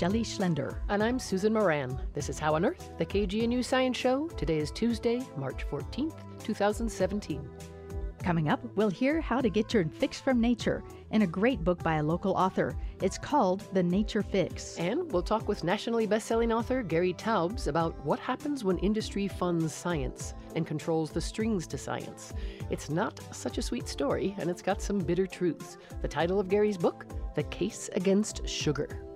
Shelley Schlender. And I'm Susan Moran. This is How on Earth, the KGNU Science Show. Today is Tuesday, March 14th, 2017. Coming up, we'll hear how to get your fix from nature in a great book by a local author. It's called The Nature Fix. And we'll talk with nationally best-selling author Gary Taubes about what happens when industry funds science and controls the strings to science. It's not such a sweet story, and it's got some bitter truths. The title of Gary's book, The Case Against Sugar.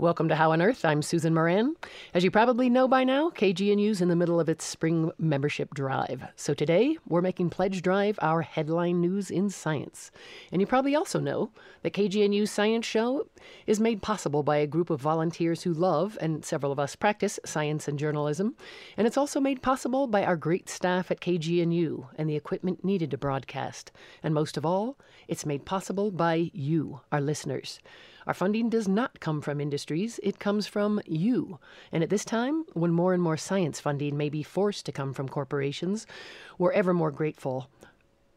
Welcome to How on Earth. I'm Susan Moran. As you probably know by now, KGNU's in the middle of its spring membership drive. So today, we're making Pledge Drive our headline news in science. And you probably also know that KGNU's Science Show is made possible by a group of volunteers who love, and several of us practice, science and journalism. And it's also made possible by our great staff at KGNU and the equipment needed to broadcast. And most of all, it's made possible by you, our listeners. Our funding does not come from industries, it comes from you. And at this time, when more and more science funding may be forced to come from corporations, we're ever more grateful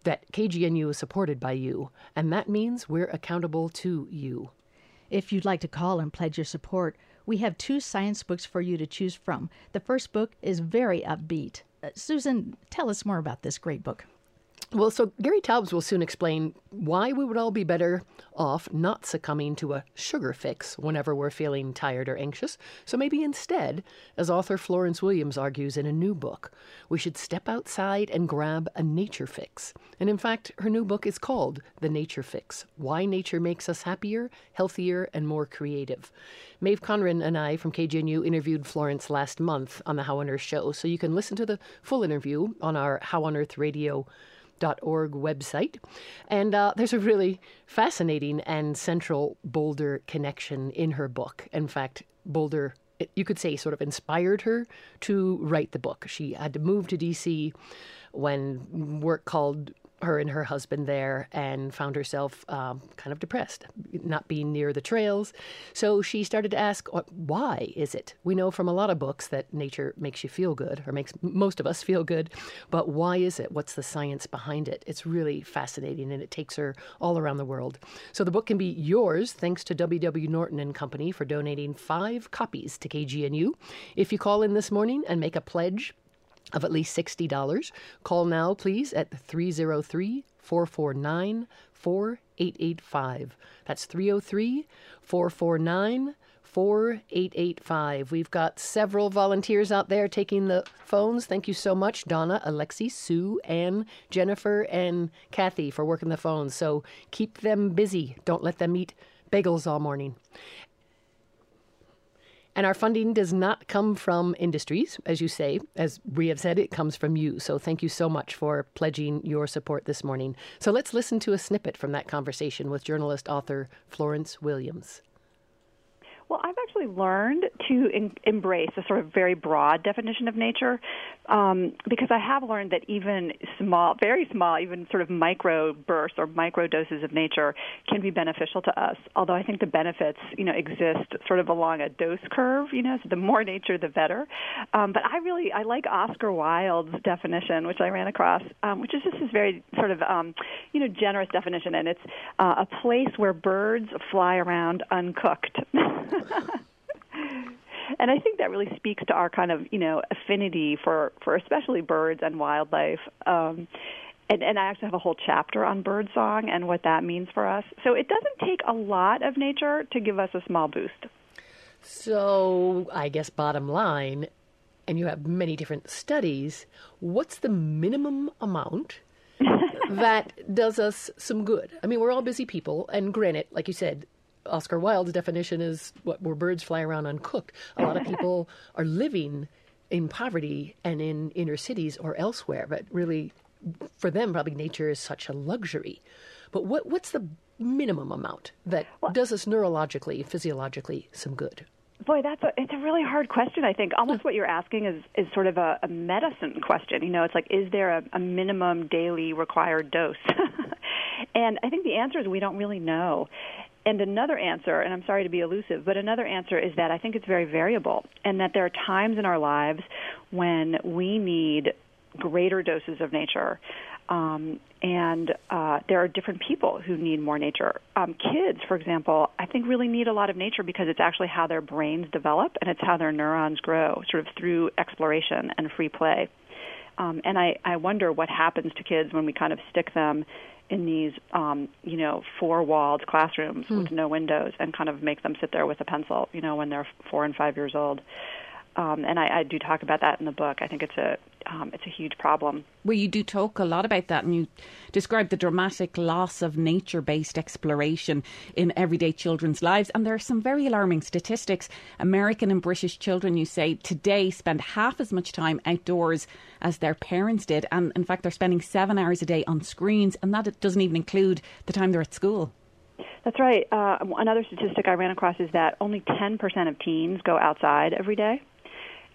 that KGNU is supported by you, and that means we're accountable to you. If you'd like to call and pledge your support, we have two science books for you to choose from. The first book is very upbeat. Uh, Susan, tell us more about this great book. Well, so Gary Taubes will soon explain why we would all be better off not succumbing to a sugar fix whenever we're feeling tired or anxious. So maybe instead, as author Florence Williams argues in a new book, we should step outside and grab a nature fix. And in fact, her new book is called The Nature Fix Why Nature Makes Us Happier, Healthier, and More Creative. Maeve Conran and I from KGNU interviewed Florence last month on the How on Earth show, so you can listen to the full interview on our How on Earth radio org website. And uh, there's a really fascinating and central Boulder connection in her book. In fact, Boulder, you could say, sort of inspired her to write the book. She had to move to DC when work called her and her husband there and found herself um, kind of depressed, not being near the trails. So she started to ask, why is it? We know from a lot of books that nature makes you feel good, or makes most of us feel good, but why is it? What's the science behind it? It's really fascinating, and it takes her all around the world. So the book can be yours thanks to W.W. Norton and Company for donating five copies to KGNU. If you call in this morning and make a pledge of at least $60. Call now, please, at 303 449 4885. That's 303 449 4885. We've got several volunteers out there taking the phones. Thank you so much, Donna, Alexi, Sue, Ann, Jennifer, and Kathy for working the phones. So keep them busy. Don't let them eat bagels all morning. And our funding does not come from industries, as you say. As we have said, it comes from you. So thank you so much for pledging your support this morning. So let's listen to a snippet from that conversation with journalist author Florence Williams. Well, I've actually learned to in, embrace a sort of very broad definition of nature um, because I have learned that even small, very small, even sort of micro bursts or micro doses of nature can be beneficial to us. Although I think the benefits, you know, exist sort of along a dose curve. You know, so the more nature, the better. Um, but I really I like Oscar Wilde's definition, which I ran across, um, which is just this very sort of um, you know generous definition, and it's uh, a place where birds fly around uncooked. and I think that really speaks to our kind of you know affinity for for especially birds and wildlife. Um, and, and I actually have a whole chapter on birdsong and what that means for us. So it doesn't take a lot of nature to give us a small boost. So I guess bottom line, and you have many different studies. What's the minimum amount? that does us some good. I mean, we're all busy people, and granted, like you said, Oscar Wilde's definition is what where birds fly around uncooked. A lot of people are living in poverty and in inner cities or elsewhere, but really, for them, probably nature is such a luxury. But what what's the minimum amount that well, does us neurologically, physiologically some good? Boy, that's a it's a really hard question. I think almost what you're asking is is sort of a, a medicine question. You know, it's like, is there a, a minimum daily required dose? and I think the answer is we don't really know and another answer, and I'm sorry to be elusive, but another answer is that I think it's very variable, and that there are times in our lives when we need greater doses of nature. Um, and uh, there are different people who need more nature. Um, kids, for example, I think really need a lot of nature because it's actually how their brains develop and it's how their neurons grow, sort of through exploration and free play. Um, and I, I wonder what happens to kids when we kind of stick them in these, um, you know, four-walled classrooms hmm. with no windows and kind of make them sit there with a pencil, you know, when they're four and five years old um, and I, I, do talk about that in the book. I think it's a um, it's a huge problem. Well, you do talk a lot about that, and you describe the dramatic loss of nature-based exploration in everyday children's lives. And there are some very alarming statistics. American and British children, you say, today spend half as much time outdoors as their parents did, and in fact, they're spending seven hours a day on screens, and that doesn't even include the time they're at school. That's right. Uh, another statistic I ran across is that only 10% of teens go outside every day.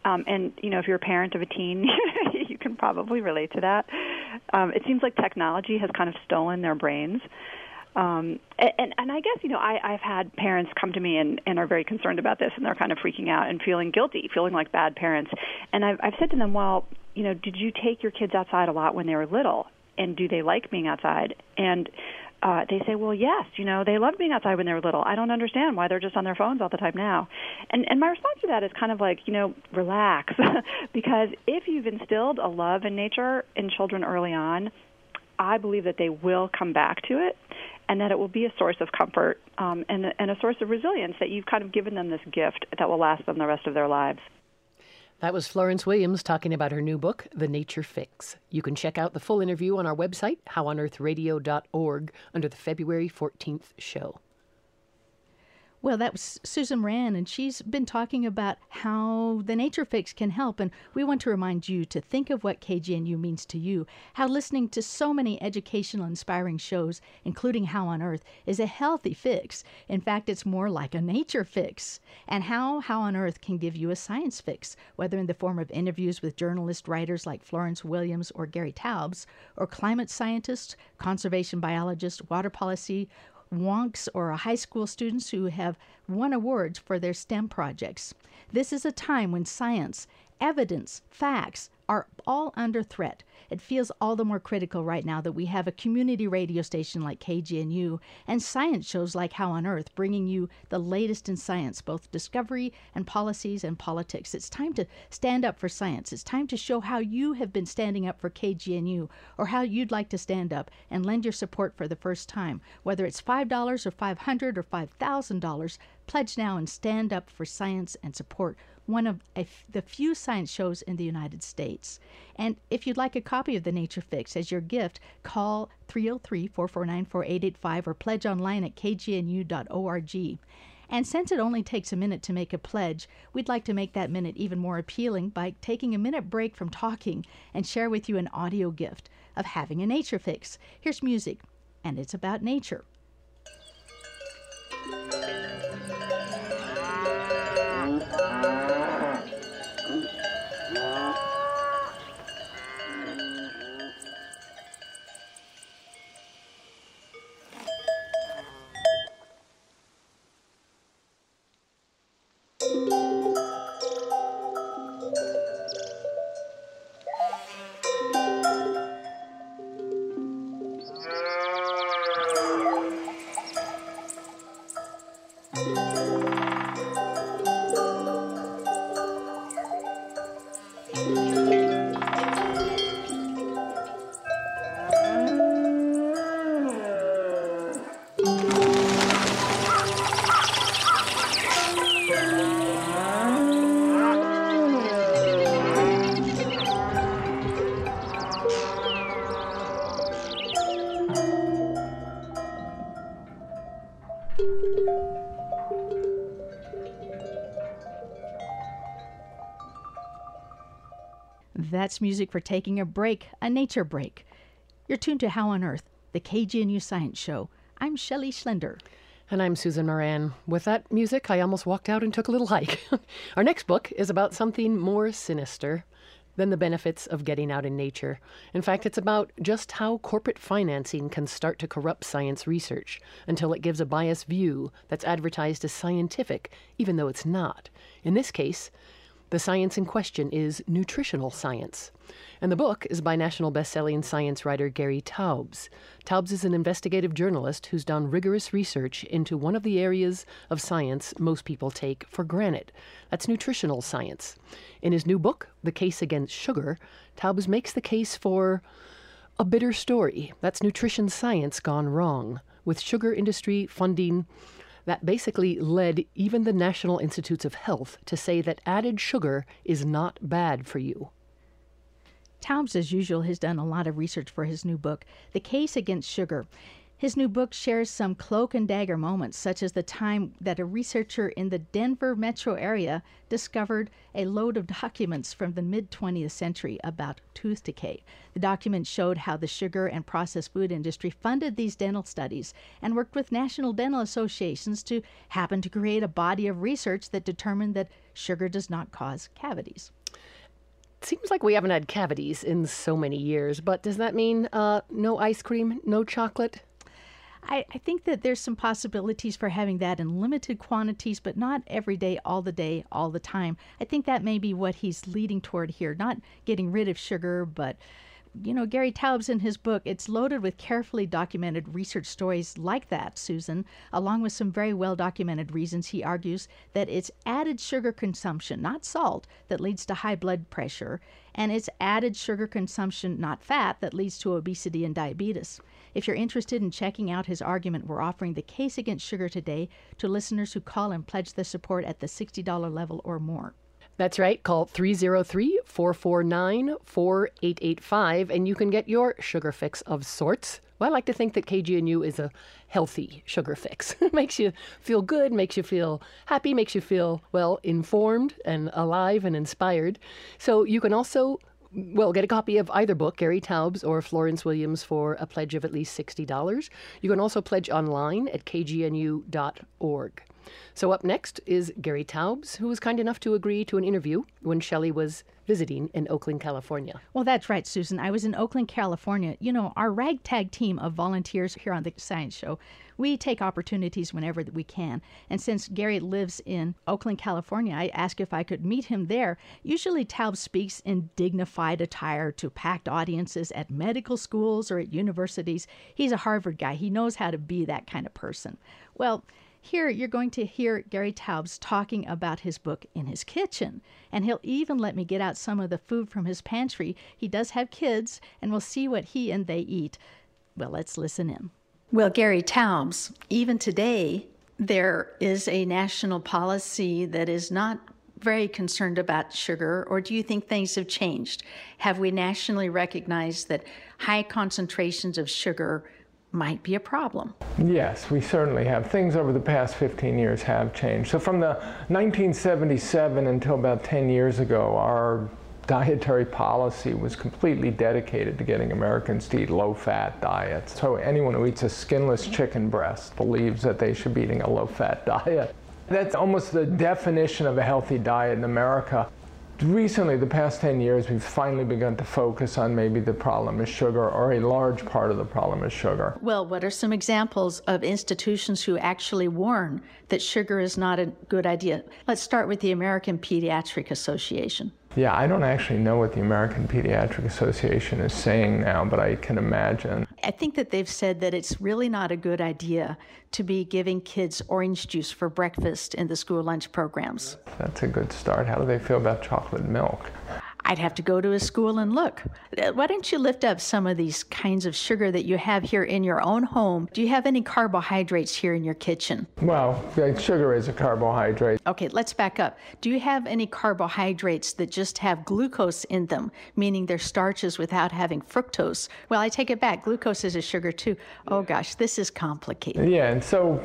Um, and you know, if you're a parent of a teen, you can probably relate to that. Um, it seems like technology has kind of stolen their brains. Um, and, and I guess you know I, I've had parents come to me and, and are very concerned about this, and they're kind of freaking out and feeling guilty, feeling like bad parents. And I've, I've said to them, well, you know, did you take your kids outside a lot when they were little, and do they like being outside? And uh, they say, well, yes, you know, they loved being outside when they were little. I don't understand why they're just on their phones all the time now. And and my response to that is kind of like, you know, relax, because if you've instilled a love in nature in children early on, I believe that they will come back to it, and that it will be a source of comfort um, and and a source of resilience that you've kind of given them this gift that will last them the rest of their lives. That was Florence Williams talking about her new book, The Nature Fix. You can check out the full interview on our website, howonearthradio.org, under the February 14th show. Well, that was Susan Moran, and she's been talking about how the Nature Fix can help. And we want to remind you to think of what KGNU means to you, how listening to so many educational, inspiring shows, including How on Earth, is a healthy fix. In fact, it's more like a nature fix. And how How on Earth can give you a science fix, whether in the form of interviews with journalist writers like Florence Williams or Gary Taubes, or climate scientists, conservation biologists, water policy, wonks or high school students who have won awards for their STEM projects. This is a time when science, evidence, facts are all under threat. It feels all the more critical right now that we have a community radio station like KGNU and science shows like How on Earth bringing you the latest in science, both discovery and policies and politics. It's time to stand up for science. It's time to show how you have been standing up for KGNU or how you'd like to stand up and lend your support for the first time. Whether it's $5 or 500 or $5,000, pledge now and stand up for science and support one of the few science shows in the United States. And if you'd like a copy of the Nature Fix as your gift, call 303 449 4885 or pledge online at kgnu.org. And since it only takes a minute to make a pledge, we'd like to make that minute even more appealing by taking a minute break from talking and share with you an audio gift of having a nature fix. Here's music, and it's about nature. That's music for taking a break, a nature break. You're tuned to How on Earth, the KGNU Science Show. I'm Shelley Schlender. And I'm Susan Moran. With that music, I almost walked out and took a little hike. Our next book is about something more sinister than the benefits of getting out in nature. In fact, it's about just how corporate financing can start to corrupt science research until it gives a biased view that's advertised as scientific, even though it's not. In this case, the science in question is nutritional science. And the book is by national best-selling science writer Gary Taubes. Taubes is an investigative journalist who's done rigorous research into one of the areas of science most people take for granted. That's nutritional science. In his new book, The Case Against Sugar, Taubes makes the case for a bitter story. That's nutrition science gone wrong, with sugar industry funding that basically led even the National Institutes of Health to say that added sugar is not bad for you. Taubes, as usual, has done a lot of research for his new book, The Case Against Sugar. His new book shares some cloak and dagger moments, such as the time that a researcher in the Denver metro area discovered a load of documents from the mid 20th century about tooth decay. The documents showed how the sugar and processed food industry funded these dental studies and worked with national dental associations to happen to create a body of research that determined that sugar does not cause cavities. Seems like we haven't had cavities in so many years, but does that mean uh, no ice cream, no chocolate? I, I, think that there's some possibilities for having that in limited quantities, but not every day, all the day, all the time. I think that may be what he's leading toward here. Not getting rid of sugar, but you know, Gary Taubes in his book, it's loaded with carefully documented research stories like that, Susan, along with some very well documented reasons. He argues that it's added sugar consumption, not salt, that leads to high blood pressure, and it's added sugar consumption, not fat, that leads to obesity and diabetes. If you're interested in checking out his argument, we're offering the case against sugar today to listeners who call and pledge their support at the $60 level or more. That's right. Call 303 449 4885 and you can get your sugar fix of sorts. Well, I like to think that KGNU is a healthy sugar fix. makes you feel good, makes you feel happy, makes you feel, well, informed and alive and inspired. So you can also well, get a copy of either book, Gary Taubes or Florence Williams, for a pledge of at least $60. You can also pledge online at kgnu.org. So, up next is Gary Taubes, who was kind enough to agree to an interview when Shelley was visiting in Oakland, California. Well, that's right, Susan. I was in Oakland, California. You know, our ragtag team of volunteers here on the Science Show, we take opportunities whenever we can. And since Gary lives in Oakland, California, I asked if I could meet him there. Usually, Taubes speaks in dignified attire to packed audiences at medical schools or at universities. He's a Harvard guy. He knows how to be that kind of person. Well, here, you're going to hear Gary Taubes talking about his book in his kitchen, and he'll even let me get out some of the food from his pantry. He does have kids, and we'll see what he and they eat. Well, let's listen in. Well, Gary Taubes, even today, there is a national policy that is not very concerned about sugar, or do you think things have changed? Have we nationally recognized that high concentrations of sugar might be a problem. Yes, we certainly have. Things over the past 15 years have changed. So from the 1977 until about 10 years ago, our dietary policy was completely dedicated to getting Americans to eat low fat diets. So anyone who eats a skinless chicken breast believes that they should be eating a low fat diet. That's almost the definition of a healthy diet in America recently, the past 10 years, we've finally begun to focus on maybe the problem is sugar, or a large part of the problem is sugar. Well, what are some examples of institutions who actually warn that sugar is not a good idea? Let's start with the American Pediatric Association. Yeah, I don't actually know what the American Pediatric Association is saying now, but I can imagine. I think that they've said that it's really not a good idea to be giving kids orange juice for breakfast in the school lunch programs. That's a good start. How do they feel about chocolate milk? I'd have to go to a school and look. Uh, why don't you lift up some of these kinds of sugar that you have here in your own home? Do you have any carbohydrates here in your kitchen? Well, sugar is a carbohydrate. Okay, let's back up. Do you have any carbohydrates that just have glucose in them, meaning they're starches without having fructose? Well, I take it back. Glucose is a sugar too. Oh gosh, this is complicated. Yeah, and so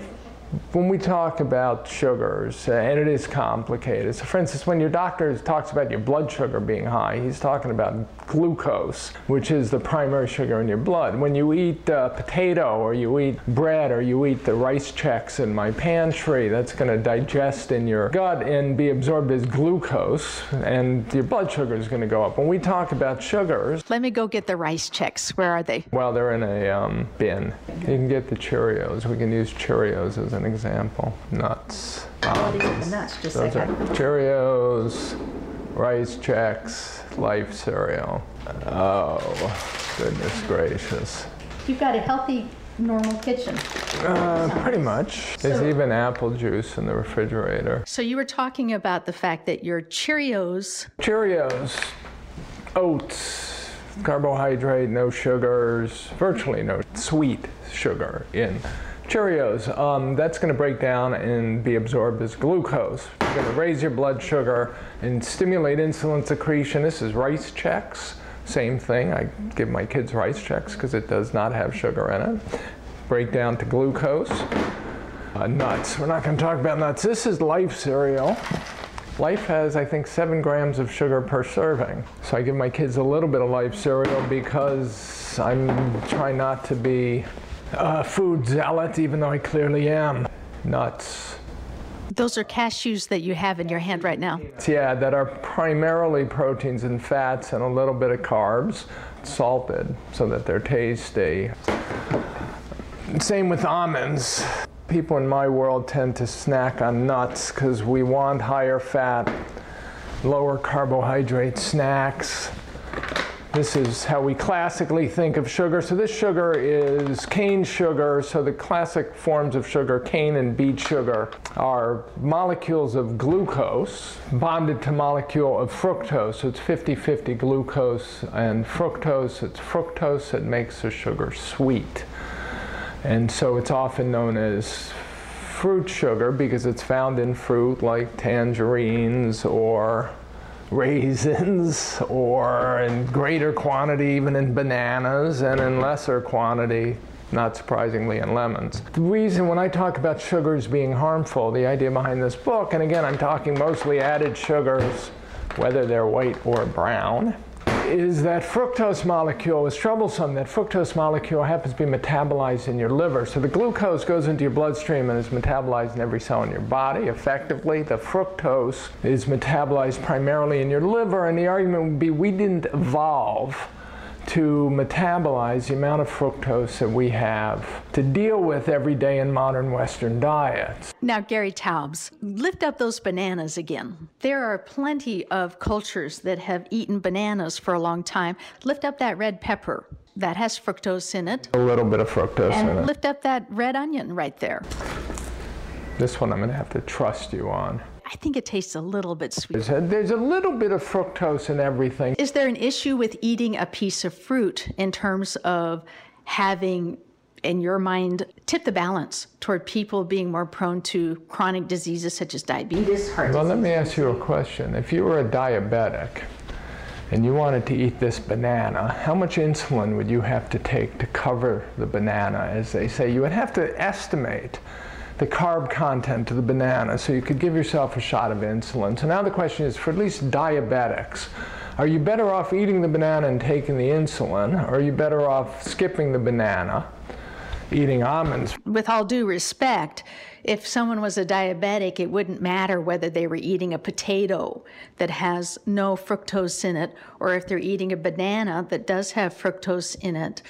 when we talk about sugars, uh, and it is complicated. So, for instance, when your doctor talks about your blood sugar being high, he's talking about glucose, which is the primary sugar in your blood. When you eat uh, potato or you eat bread or you eat the rice Chex in my pantry, that's going to digest in your gut and be absorbed as glucose, and your blood sugar is going to go up. When we talk about sugars, Let me go get the rice Chex. Where are they? well, they're in a um, bin. You can get the Cheerios. We can use Cheerios as an example. Nuts. nuts? Just Those are Cheerios, Rice Chex, Life cereal. Oh, goodness gracious. You've got a healthy, normal kitchen. Uh, pretty much. There's even apple juice in the refrigerator. So you were talking about the fact that your Cheerios, Cheerios, oats, carbohydrate, no sugars, virtually no sweet sugar in Cheerios. Um, that's going to break down and be absorbed as glucose. You're going to raise your blood sugar and stimulate insulin secretion. This is rice Chex. Same thing. I give my kids rice Chex because it does not have sugar in it. Break down to glucose. Uh, nuts. We're not going to talk about nuts. This is Life cereal. Life has, I think, seven grams of sugar per serving. So I give my kids a little bit of Life cereal because I'm trying not to be a food zealot, even though I clearly am. Nuts. those are cashews that you have in your hand right now. Yeah, that are primarily proteins and fats and a little bit of carbs, salted, so that they're tasty. Same with almonds. People in my world tend to snack on nuts because we want higher fat, lower carbohydrate snacks. This is how we classically think of sugar. So this sugar is cane sugar. So the classic forms of sugar, cane and beet sugar, are molecules of glucose bonded to molecule of fructose. So it's 50-50 glucose and fructose. It's fructose that makes the sugar sweet. And so it's often known as fruit sugar because it's found in fruit like tangerines or raisins or in greater quantity even in bananas and in lesser quantity not surprisingly in lemons. The reason when I talk about sugars being harmful, the idea behind this book, and again I'm talking mostly added sugars, whether they're white or brown, is that fructose molecule is troublesome. That fructose molecule happens to be metabolized in your liver. So the glucose goes into your bloodstream and is metabolized in every cell in your body effectively. The fructose is metabolized primarily in your liver, and the argument would be we didn't evolve to metabolize the amount of fructose that we have to deal with every day in modern Western diets. Now, Gary Taubes, lift up those bananas again. There are plenty of cultures that have eaten bananas for a long time. Lift up that red pepper. That has fructose in it. A little bit of fructose in it. lift up that red onion right there. This one I'm going to have to trust you on. I think it tastes a little bit sweet. There's a, there's a little bit of fructose in everything. Is there an issue with eating a piece of fruit in terms of having, in your mind, tip the balance toward people being more prone to chronic diseases such as diabetes, heart Well, disease? let me ask you a question. If you were a diabetic and you wanted to eat this banana, how much insulin would you have to take to cover the banana, as they say? You would have to estimate the carb content of the banana so you could give yourself a shot of insulin. So now the question is for at least diabetics, are you better off eating the banana and taking the insulin, or are you better off skipping the banana, eating almonds? with all due respect, if someone was a diabetic, it wouldn't matter whether they were eating a potato that has no fructose in it, or if they're eating a banana that does have fructose in it,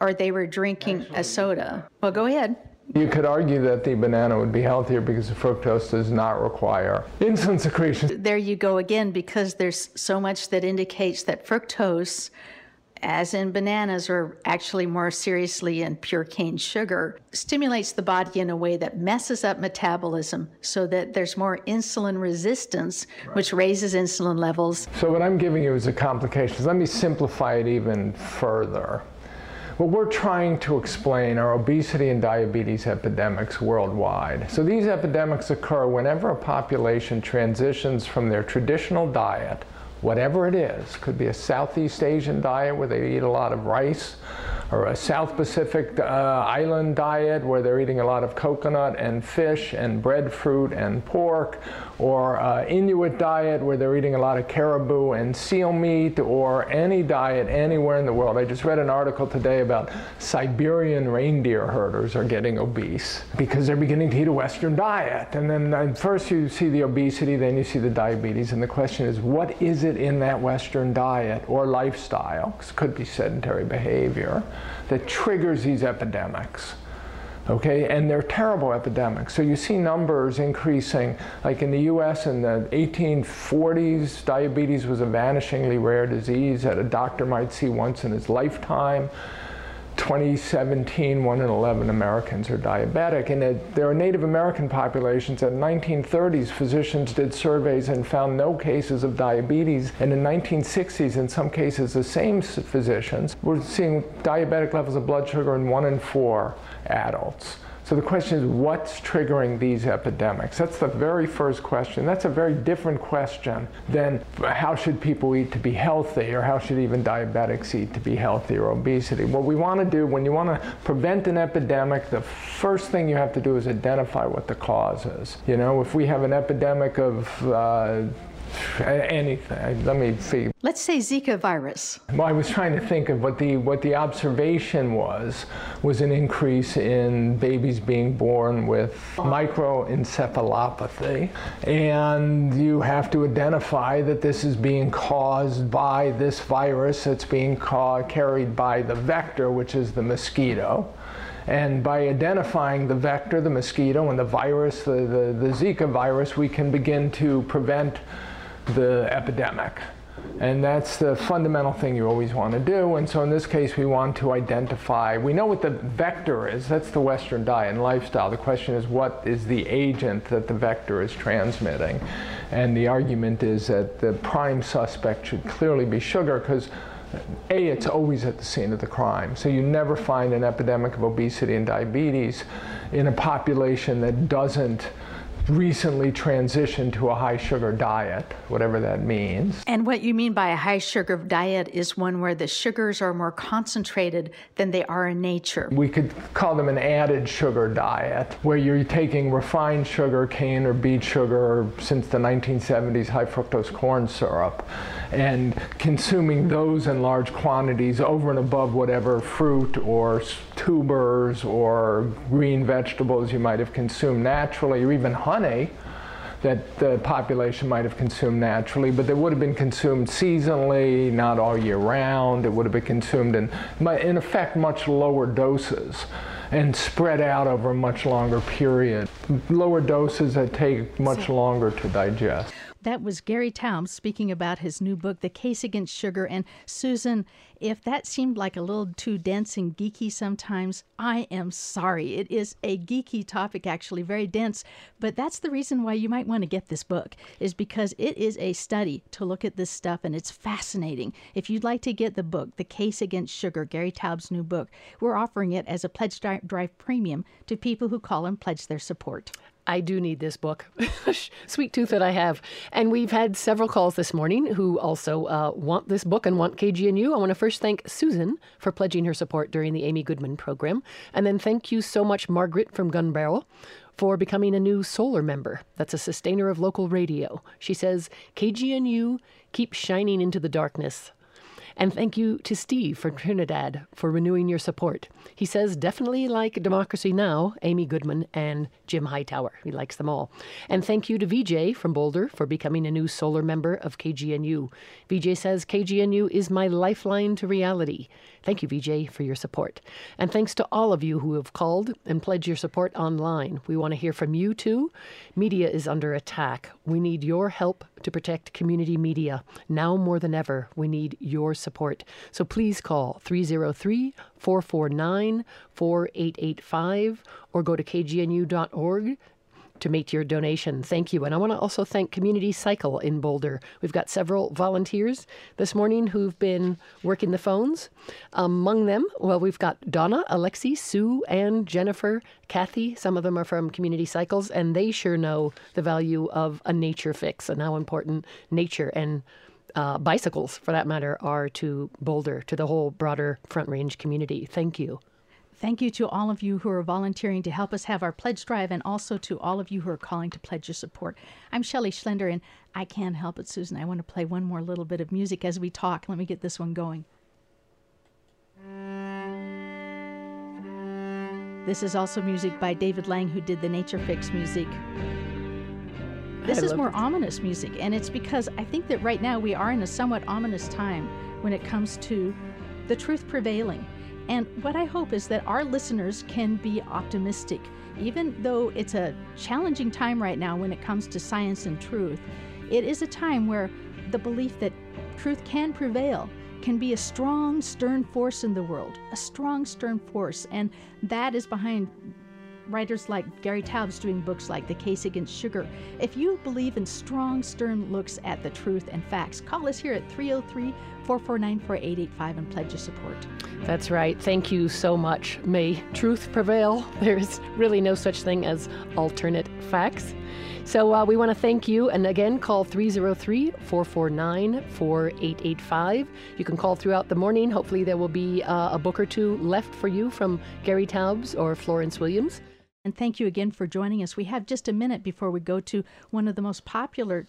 or they were drinking a soda. Well, go ahead. You could argue that the banana would be healthier because the fructose does not require insulin secretion. There you go again, because there's so much that indicates that fructose, as in bananas, or actually more seriously in pure cane sugar, stimulates the body in a way that messes up metabolism so that there's more insulin resistance, which raises insulin levels. So what I'm giving you is a complication. Let me simplify it even further. What we're trying to explain are obesity and diabetes epidemics worldwide. So these epidemics occur whenever a population transitions from their traditional diet, whatever it is, could be a Southeast Asian diet where they eat a lot of rice, or a South Pacific uh, island diet where they're eating a lot of coconut and fish and breadfruit and pork, or uh, Inuit diet where they're eating a lot of caribou and seal meat, or any diet anywhere in the world. I just read an article today about Siberian reindeer herders are getting obese because they're beginning to eat a Western diet. And then uh, first you see the obesity, then you see the diabetes, and the question is what is it in that Western diet or lifestyle, it could be sedentary behavior, that triggers these epidemics? Okay? And they're terrible epidemics. So you see numbers increasing like in the us in the 1840s diabetes was a vanishingly rare disease that a doctor might see once in his lifetime 2017, 1 in 11 Americans are diabetic. And there are Native American populations. In the 1930s, physicians did surveys and found no cases of diabetes. And in 1960s, in some cases, the same physicians were seeing diabetic levels of blood sugar in 1 in 4 adults. So the question is, what's triggering these epidemics? That's the very first question. That's a very different question than how should people eat to be healthy or how should even diabetics eat to be healthy or obesity. What we want to do when you want to prevent an epidemic, the first thing you have to do is identify what the cause is. You know, if we have an epidemic of uh, Uh, anything. Uh, let me see. Let's say Zika virus. Well, I was trying to think of what the what the observation was was an increase in babies being born with microencephalopathy, and you have to identify that this is being caused by this virus that's being ca- carried by the vector, which is the mosquito. And by identifying the vector, the mosquito, and the virus, the, the, the Zika virus, we can begin to prevent the epidemic. And that's the fundamental thing you always want to do. And so in this case, we want to identify, we know what the vector is. That's the Western diet and lifestyle. The question is, what is the agent that the vector is transmitting? And the argument is that the prime suspect should clearly be sugar because a, it's always at the scene of the crime. So you never find an epidemic of obesity and diabetes in a population that doesn't recently transitioned to a high sugar diet, whatever that means. And what you mean by a high sugar diet is one where the sugars are more concentrated than they are in nature. We could call them an added sugar diet, where you're taking refined sugar, cane or beet sugar, or since the 1970s, high fructose corn syrup, and consuming those in large quantities over and above whatever fruit or tubers or green vegetables you might have consumed naturally, or even honey that the population might have consumed naturally, but they would have been consumed seasonally, not all year round. It would have been consumed in, in effect, much lower doses and spread out over a much longer period. Lower doses that take much longer to digest. That was Gary Taubes speaking about his new book, The Case Against Sugar. And Susan, if that seemed like a little too dense and geeky sometimes, I am sorry. It is a geeky topic, actually, very dense. But that's the reason why you might want to get this book, is because it is a study to look at this stuff and it's fascinating. If you'd like to get the book, The Case Against Sugar, Gary Taubes' new book, we're offering it as a Pledge Drive premium to people who call and pledge their support. I do need this book. Sweet tooth that I have. And we've had several calls this morning who also uh, want this book and want KGNU. I want to first thank Susan for pledging her support during the Amy Goodman program. And then thank you so much, Margaret from Gunbarrel, for becoming a new solar member. That's a sustainer of local radio. She says, KGNU, keep shining into the darkness. And thank you to Steve from Trinidad for renewing your support. He says, definitely like Democracy Now!, Amy Goodman, and Jim Hightower. He likes them all. And thank you to VJ from Boulder for becoming a new solar member of KGNU. VJ says, KGNU is my lifeline to reality. Thank you, VJ, for your support. And thanks to all of you who have called and pledged your support online. We want to hear from you too. Media is under attack. We need your help to protect community media. Now more than ever, we need your support. So please call 303 449 4885 or go to kgnu.org to make your donation. Thank you. And I want to also thank Community Cycle in Boulder. We've got several volunteers this morning who've been working the phones. Among them, well, we've got Donna, Alexi, Sue, and Jennifer, Kathy. Some of them are from Community Cycles, and they sure know the value of a nature fix and how important nature and uh, bicycles, for that matter, are to Boulder, to the whole broader Front Range community. Thank you. Thank you to all of you who are volunteering to help us have our pledge drive and also to all of you who are calling to pledge your support. I'm Shelley Schlender and I can't help it, Susan. I want to play one more little bit of music as we talk. Let me get this one going. This is also music by David Lang, who did the Nature Fix music. This I is more it. ominous music, and it's because I think that right now we are in a somewhat ominous time when it comes to the truth prevailing. And what I hope is that our listeners can be optimistic, even though it's a challenging time right now when it comes to science and truth. It is a time where the belief that truth can prevail can be a strong, stern force in the world, a strong, stern force. And that is behind writers like Gary Taubes doing books like The Case Against Sugar. If you believe in strong, stern looks at the truth and facts, call us here at 303 449 4885 and pledge your support. That's right. Thank you so much. May truth prevail. There's really no such thing as alternate facts. So uh, we want to thank you. And again, call 303 449 4885. You can call throughout the morning. Hopefully, there will be uh, a book or two left for you from Gary Taubes or Florence Williams. And thank you again for joining us. We have just a minute before we go to one of the most popular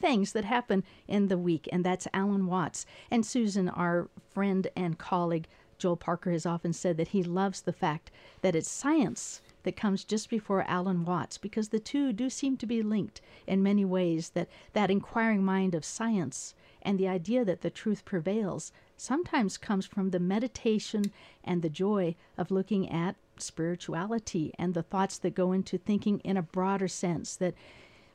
things that happen in the week, and that's Alan Watts. And Susan, our friend and colleague, Joel Parker, has often said that he loves the fact that it's science that comes just before Alan Watts because the two do seem to be linked in many ways that that inquiring mind of science and the idea that the truth prevails sometimes comes from the meditation and the joy of looking at spirituality and the thoughts that go into thinking in a broader sense that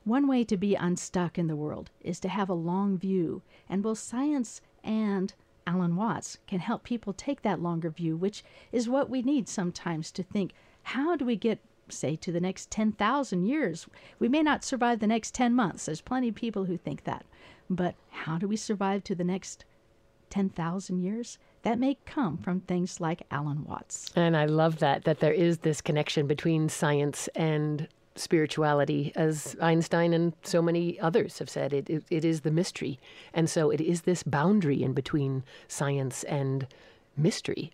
one way to be unstuck in the world is to have a long view and both science and Alan Watts can help people take that longer view which is what we need sometimes to think how do we get say to the next 10,000 years? We may not survive the next 10 months. There's plenty of people who think that. But how do we survive to the next 10,000 years? That may come from things like Alan Watts. And I love that, that there is this connection between science and spirituality, as Einstein and so many others have said. It, it, it is the mystery. And so it is this boundary in between science and mystery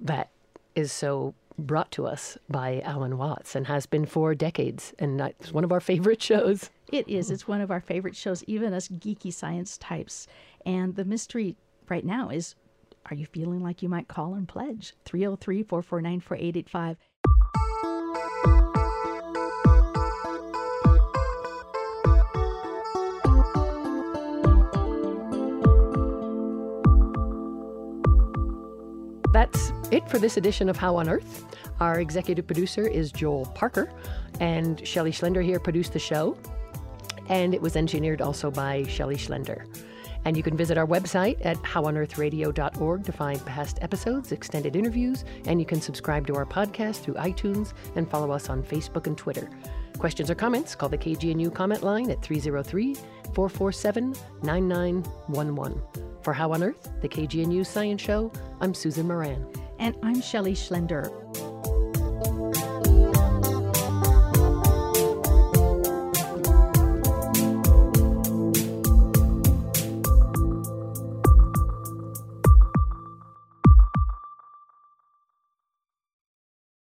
that is so brought to us by Alan Watts and has been for decades. And it's one of our favorite shows. It is. It's one of our favorite shows, even us geeky science types. And the mystery right now is are you feeling like you might call and pledge? 303 449 4885. It for this edition of How on Earth. Our executive producer is Joel Parker, and Shelley Schlender here produced the show. And it was engineered also by Shelley Schlender. And you can visit our website at howonearthradio.org to find past episodes, extended interviews, and you can subscribe to our podcast through iTunes and follow us on Facebook and Twitter. Questions or comments, call the KGNU comment line at 303 447 9911. For How on Earth, the KGNU Science Show, I'm Susan Moran. And I'm Shelley Schlender.